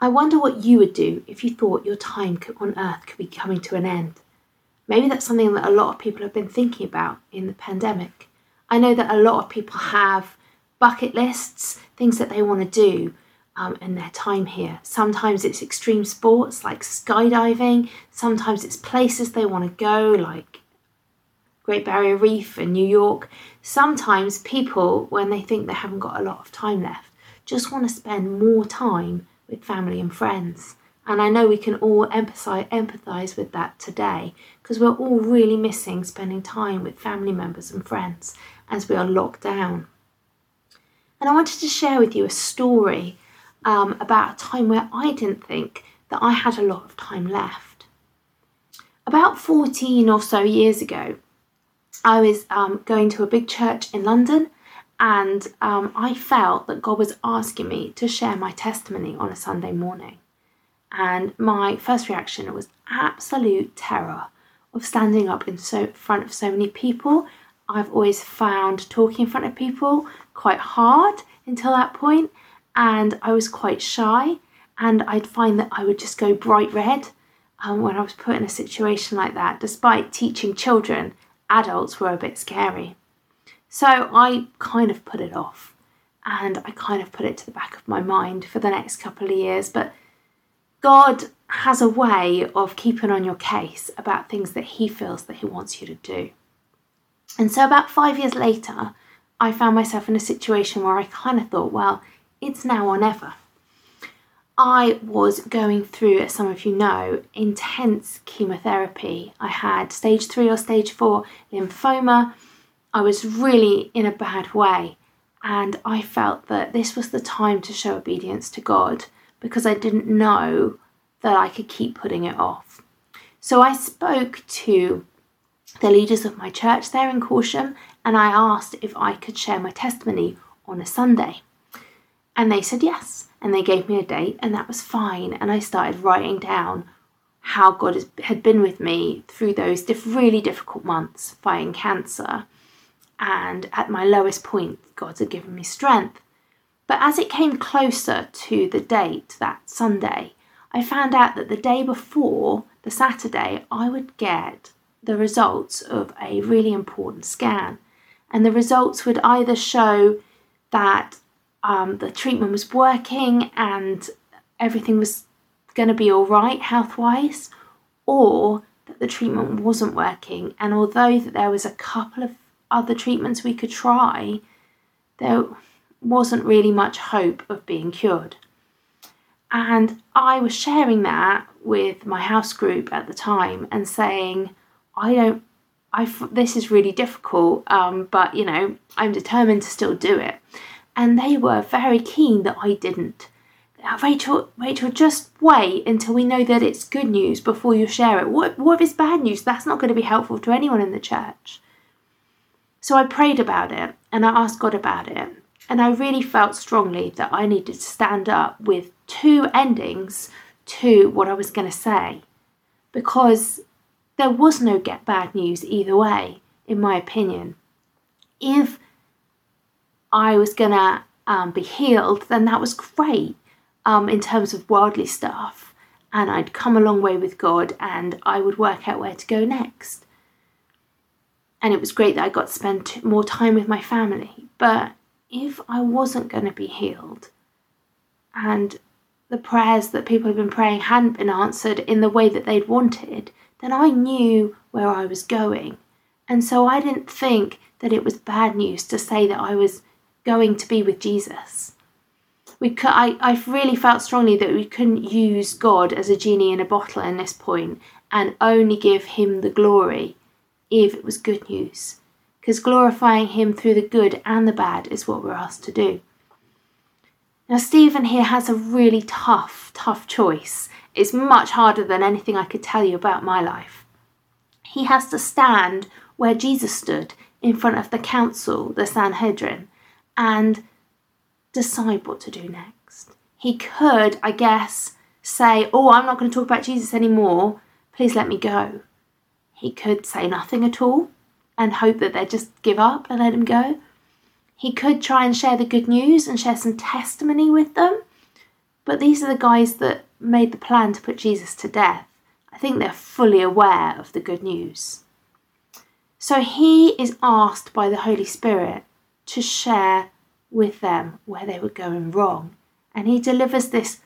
I wonder what you would do if you thought your time on earth could be coming to an end. Maybe that's something that a lot of people have been thinking about in the pandemic. I know that a lot of people have bucket lists, things that they want to do um, in their time here. Sometimes it's extreme sports like skydiving, sometimes it's places they want to go like Great Barrier Reef and New York. Sometimes people, when they think they haven't got a lot of time left, just want to spend more time with family and friends. And I know we can all empathize, empathize with that today because we're all really missing spending time with family members and friends as we are locked down. And I wanted to share with you a story um, about a time where I didn't think that I had a lot of time left. About 14 or so years ago, I was um, going to a big church in London and um, I felt that God was asking me to share my testimony on a Sunday morning. And my first reaction was absolute terror of standing up in so front of so many people. I've always found talking in front of people quite hard until that point, and I was quite shy. And I'd find that I would just go bright red um, when I was put in a situation like that, despite teaching children, adults were a bit scary. So I kind of put it off and I kind of put it to the back of my mind for the next couple of years. But God has a way of keeping on your case about things that He feels that He wants you to do. And so, about five years later, I found myself in a situation where I kind of thought, well, it's now or never. I was going through, as some of you know, intense chemotherapy. I had stage three or stage four lymphoma. I was really in a bad way. And I felt that this was the time to show obedience to God because I didn't know that I could keep putting it off. So I spoke to the leaders of my church there in Corsham and I asked if I could share my testimony on a Sunday. And they said yes. And they gave me a date, and that was fine. And I started writing down how God had been with me through those diff- really difficult months fighting cancer. And at my lowest point, God had given me strength. But as it came closer to the date, that Sunday, I found out that the day before, the Saturday, I would get the results of a really important scan. And the results would either show that um, the treatment was working and everything was going to be all right health wise, or that the treatment wasn't working. And although that there was a couple of other treatments we could try, there wasn't really much hope of being cured. And I was sharing that with my house group at the time and saying, I don't, I, this is really difficult, um, but you know, I'm determined to still do it and they were very keen that I didn't. Rachel, Rachel, just wait until we know that it's good news before you share it. What, what if it's bad news? That's not going to be helpful to anyone in the church. So I prayed about it and I asked God about it. And I really felt strongly that I needed to stand up with two endings to what I was going to say because there was no get bad news either way, in my opinion. If I was gonna um, be healed, then that was great um, in terms of worldly stuff. And I'd come a long way with God and I would work out where to go next. And it was great that I got to spend more time with my family. But if I wasn't going to be healed and the prayers that people had been praying hadn't been answered in the way that they'd wanted, then I knew where I was going. And so I didn't think that it was bad news to say that I was going to be with Jesus. We could, I, I really felt strongly that we couldn't use God as a genie in a bottle in this point and only give him the glory if it was good news. Because glorifying him through the good and the bad is what we're asked to do. Now, Stephen here has a really tough, tough choice. It's much harder than anything I could tell you about my life. He has to stand where Jesus stood in front of the council, the Sanhedrin, and decide what to do next. He could, I guess, say, Oh, I'm not going to talk about Jesus anymore. Please let me go. He could say nothing at all and hope that they'd just give up and let him go. He could try and share the good news and share some testimony with them, But these are the guys that made the plan to put Jesus to death. I think they're fully aware of the good news. So he is asked by the Holy Spirit to share with them where they were going wrong. And he delivers this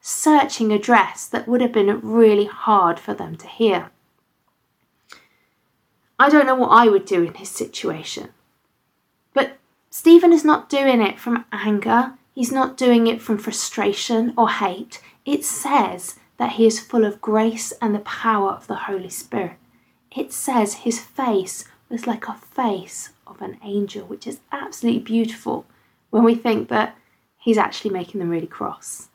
searching address that would have been really hard for them to hear. I don't know what I would do in his situation. But Stephen is not doing it from anger, he's not doing it from frustration or hate. It says that he is full of grace and the power of the Holy Spirit. It says his face was like a face of an angel, which is absolutely beautiful when we think that he's actually making them really cross.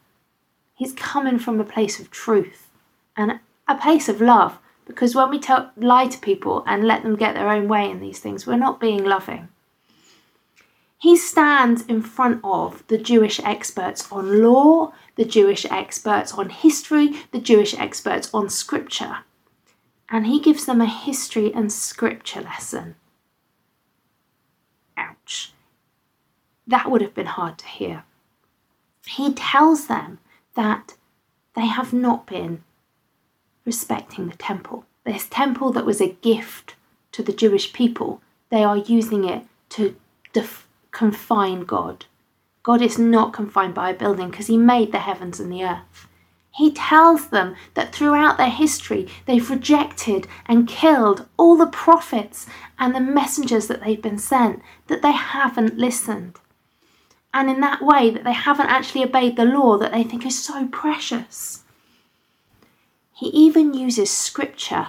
He's coming from a place of truth and a place of love because when we tell, lie to people and let them get their own way in these things, we're not being loving. He stands in front of the Jewish experts on law, the Jewish experts on history, the Jewish experts on scripture, and he gives them a history and scripture lesson. Ouch. That would have been hard to hear. He tells them that they have not been respecting the temple. This temple that was a gift to the Jewish people, they are using it to def- confine God. God is not confined by a building because He made the heavens and the earth. He tells them that throughout their history they've rejected and killed all the prophets and the messengers that they've been sent, that they haven't listened. And in that way, that they haven't actually obeyed the law that they think is so precious. He even uses scripture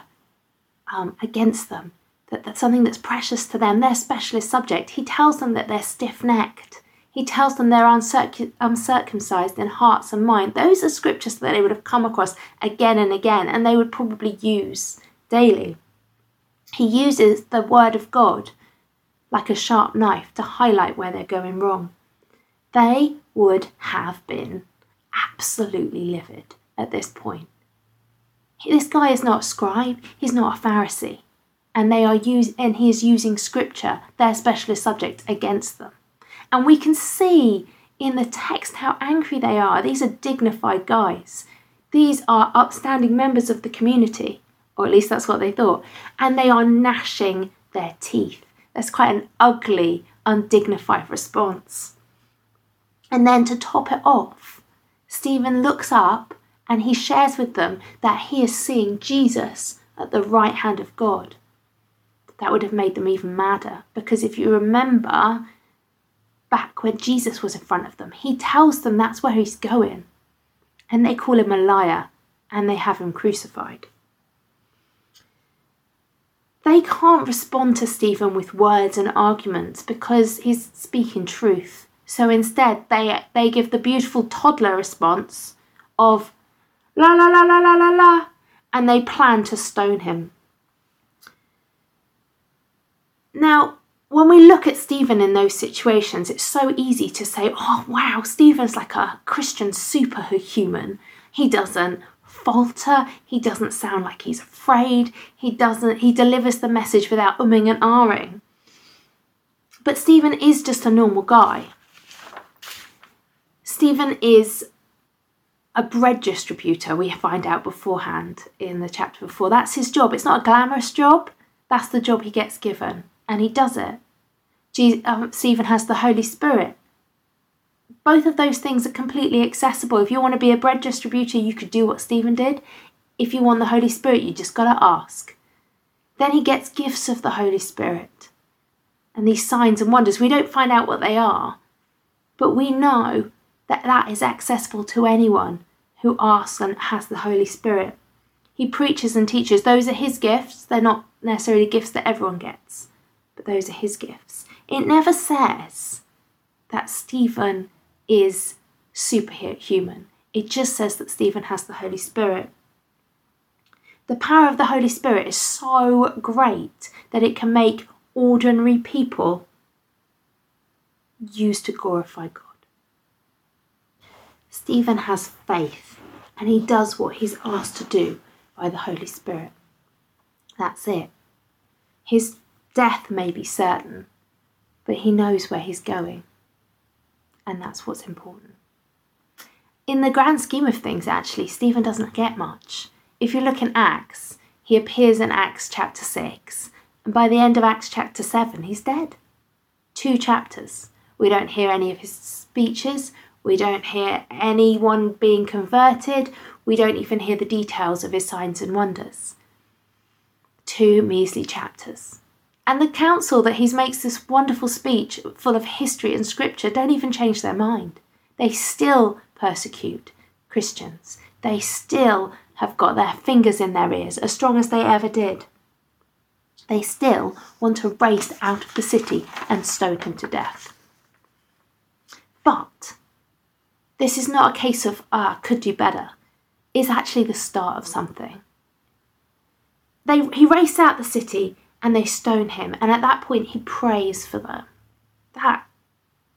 um, against them, that that's something that's precious to them, their specialist subject. He tells them that they're stiff necked. He tells them they're uncirc- uncircumcised in hearts and mind. Those are scriptures that they would have come across again and again, and they would probably use daily. He uses the word of God like a sharp knife to highlight where they're going wrong. They would have been absolutely livid at this point. This guy is not a scribe, he's not a Pharisee. And they are use, and he is using scripture, their specialist subject, against them. And we can see in the text how angry they are. These are dignified guys. These are upstanding members of the community, or at least that's what they thought. And they are gnashing their teeth. That's quite an ugly, undignified response. And then to top it off, Stephen looks up and he shares with them that he is seeing Jesus at the right hand of God. That would have made them even madder because if you remember back when Jesus was in front of them, he tells them that's where he's going. And they call him a liar and they have him crucified. They can't respond to Stephen with words and arguments because he's speaking truth. So instead, they, they give the beautiful toddler response of la la la la la la la, and they plan to stone him. Now, when we look at Stephen in those situations, it's so easy to say, oh, wow, Stephen's like a Christian superhuman. He doesn't falter, he doesn't sound like he's afraid, he doesn't, he delivers the message without umming and ahhing. But Stephen is just a normal guy. Stephen is a bread distributor, we find out beforehand in the chapter before. That's his job. It's not a glamorous job, that's the job he gets given, and he does it. Jesus, um, Stephen has the Holy Spirit. Both of those things are completely accessible. If you want to be a bread distributor, you could do what Stephen did. If you want the Holy Spirit, you just got to ask. Then he gets gifts of the Holy Spirit and these signs and wonders. We don't find out what they are, but we know that that is accessible to anyone who asks and has the Holy Spirit. He preaches and teaches. Those are his gifts. They're not necessarily gifts that everyone gets, but those are his gifts. It never says that Stephen is superhuman. It just says that Stephen has the Holy Spirit. The power of the Holy Spirit is so great that it can make ordinary people used to glorify God. Stephen has faith and he does what he's asked to do by the Holy Spirit. That's it. His death may be certain, but he knows where he's going. And that's what's important. in the grand scheme of things, actually, Stephen doesn't get much. If you look in Acts, he appears in Acts chapter 6, and by the end of Acts chapter 7, he's dead. Two chapters. We don't hear any of his speeches, we don't hear anyone being converted, we don't even hear the details of his signs and wonders. Two measly chapters. And the council that he makes this wonderful speech full of history and scripture don't even change their mind. They still persecute Christians. They still have got their fingers in their ears as strong as they ever did. They still want to race out of the city and stone him to death. But this is not a case of, ah, could do better. It's actually the start of something. They, he raced out the city and they stone him, and at that point he prays for them. That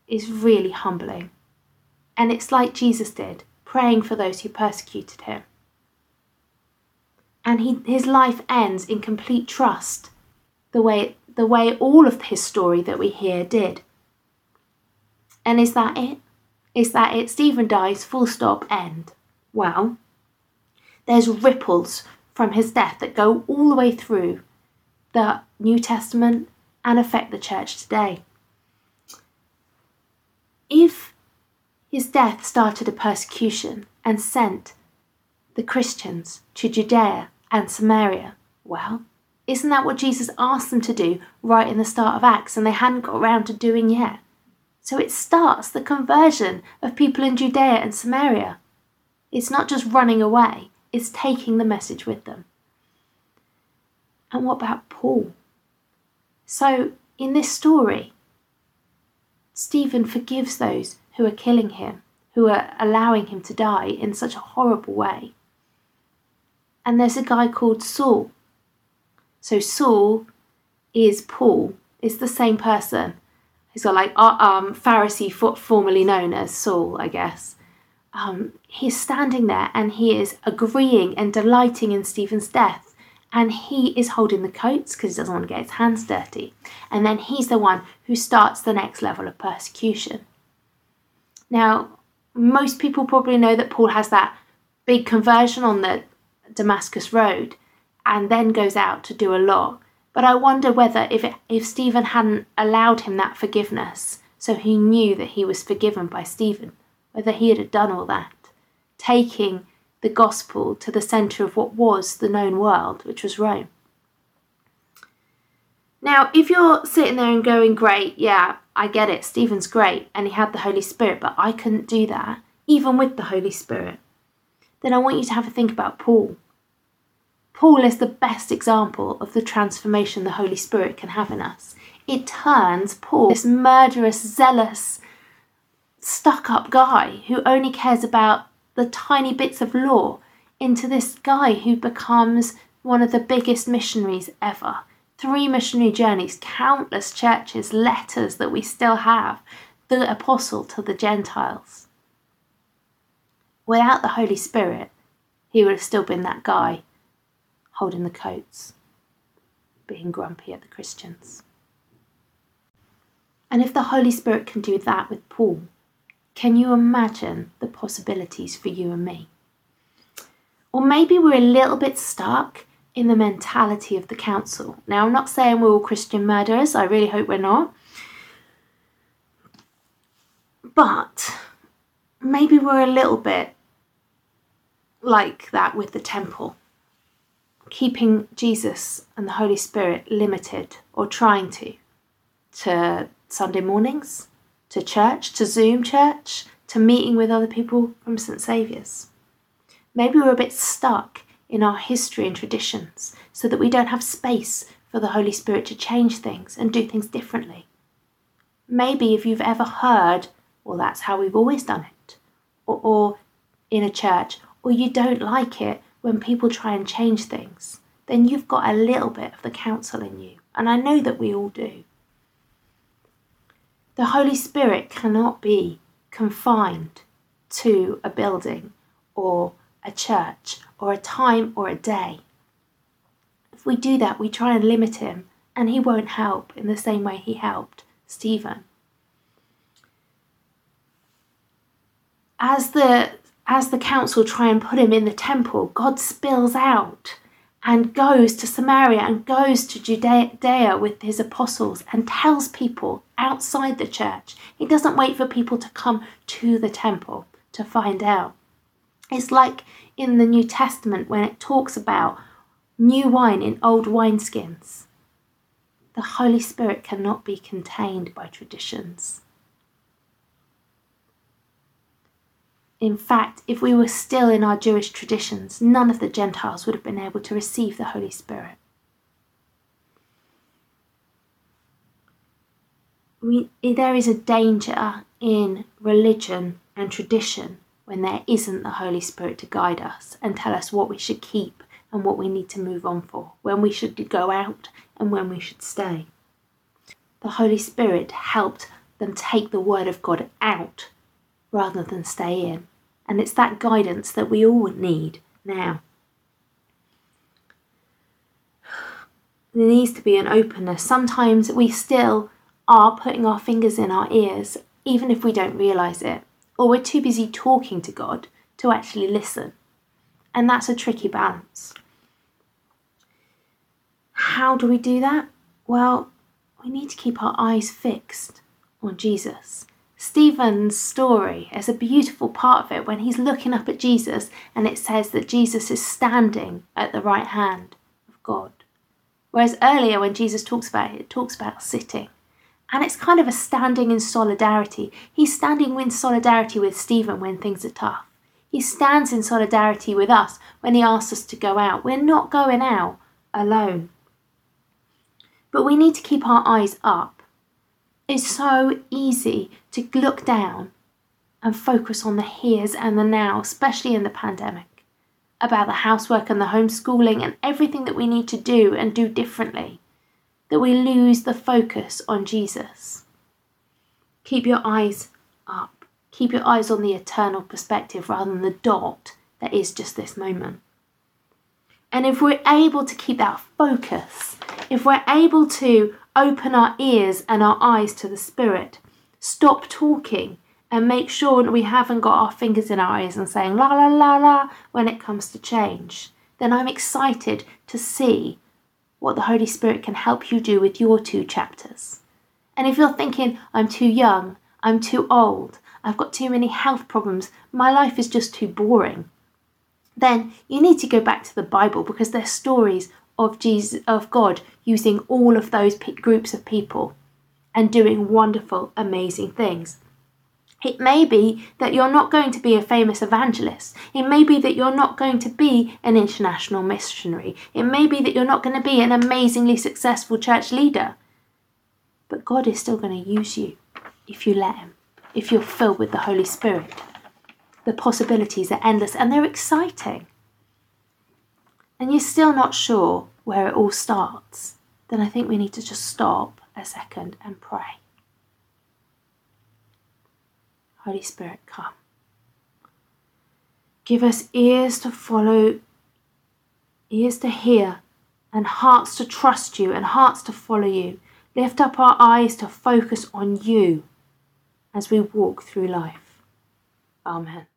is really humbling. And it's like Jesus did, praying for those who persecuted him. And he, his life ends in complete trust, the way, the way all of his story that we hear did. And is that it? Is that it? Stephen dies, full stop, end. Well, there's ripples from his death that go all the way through the New Testament and affect the church today. If his death started a persecution and sent the Christians to Judea and Samaria. Well, isn't that what Jesus asked them to do right in the start of Acts and they hadn't got around to doing yet? So it starts the conversion of people in Judea and Samaria. It's not just running away, it's taking the message with them. And what about Paul? So, in this story, Stephen forgives those who are killing him, who are allowing him to die in such a horrible way. And there's a guy called Saul. So Saul is Paul, is the same person. He's got like uh, um, Pharisee, formerly known as Saul, I guess. Um, he's standing there and he is agreeing and delighting in Stephen's death. And he is holding the coats because he doesn't want to get his hands dirty. And then he's the one who starts the next level of persecution. Now, most people probably know that Paul has that big conversion on the Damascus Road and then goes out to do a lot. But I wonder whether if, it, if Stephen hadn't allowed him that forgiveness, so he knew that he was forgiven by Stephen, whether he had done all that, taking the gospel to the centre of what was the known world, which was Rome. Now, if you're sitting there and going, great, yeah, I get it, Stephen's great, and he had the Holy Spirit, but I couldn't do that, even with the Holy Spirit, then I want you to have a think about Paul. Paul is the best example of the transformation the Holy Spirit can have in us. It turns Paul, this murderous, zealous, stuck up guy who only cares about the tiny bits of law, into this guy who becomes one of the biggest missionaries ever three missionary journeys, countless churches, letters that we still have, the apostle to the Gentiles. Without the Holy Spirit, he would have still been that guy holding the coats, being grumpy at the Christians. And if the Holy Spirit can do that with Paul, can you imagine the possibilities for you and me? Or maybe we're a little bit stuck in the mentality of the council. Now, I'm not saying we're all Christian murderers, I really hope we're not. But maybe we're a little bit like that with the temple, keeping Jesus and the Holy Spirit limited or trying to, to Sunday mornings, to church, to Zoom church, to meeting with other people from St. Saviour's. Maybe we're a bit stuck in our history and traditions so that we don't have space for the Holy Spirit to change things and do things differently. Maybe if you've ever heard, well, that's how we've always done it, or, or in a church, or you don't like it when people try and change things, then you've got a little bit of the council in you. And I know that we all do. The Holy Spirit cannot be confined to a building or a church or a time or a day. If we do that, we try and limit him, and he won't help in the same way he helped Stephen. As the as the council try and put him in the temple, God spills out and goes to Samaria and goes to Judea with his apostles and tells people outside the church. He doesn't wait for people to come to the temple to find out. It's like in the New Testament when it talks about new wine in old wineskins. The Holy Spirit cannot be contained by traditions. In fact, if we were still in our Jewish traditions, none of the Gentiles would have been able to receive the Holy Spirit. We, there is a danger in religion and tradition when there isn't the Holy Spirit to guide us and tell us what we should keep and what we need to move on for, when we should go out and when we should stay. The Holy Spirit helped them take the Word of God out rather than stay in. And it's that guidance that we all need now. There needs to be an openness. Sometimes we still are putting our fingers in our ears, even if we don't realise it, or we're too busy talking to God to actually listen. And that's a tricky balance. How do we do that? Well, we need to keep our eyes fixed on Jesus. Stephen's story is a beautiful part of it when he's looking up at Jesus and it says that Jesus is standing at the right hand of God. Whereas earlier, when Jesus talks about it, it talks about sitting. And it's kind of a standing in solidarity. He's standing in solidarity with Stephen when things are tough. He stands in solidarity with us when he asks us to go out. We're not going out alone. But we need to keep our eyes up it's so easy to look down and focus on the here's and the now, especially in the pandemic, about the housework and the homeschooling and everything that we need to do and do differently, that we lose the focus on Jesus. Keep your eyes up. Keep your eyes on the eternal perspective rather than the dot that is just this moment. And if we're able to keep that focus, if we're able to open our ears and our eyes to the Spirit. Stop talking and make sure that we haven't got our fingers in our eyes and saying la la la la when it comes to change. Then I'm excited to see what the Holy Spirit can help you do with your two chapters. And if you're thinking, I'm too young, I'm too old, I've got too many health problems, my life is just too boring, then you need to go back to the Bible because there's stories of Jesus of God using all of those groups of people and doing wonderful amazing things. It may be that you're not going to be a famous evangelist. It may be that you're not going to be an international missionary. It may be that you're not going to be an amazingly successful church leader. But God is still going to use you if you let Him, if you're filled with the Holy Spirit. The possibilities are endless and they're exciting and you're still not sure where it all starts, then I think we need to just stop a second and pray. Holy Spirit, come. Give us ears to follow, ears to hear, and hearts to trust you, and hearts to follow you. Lift up our eyes to focus on you as we walk through life. Amen.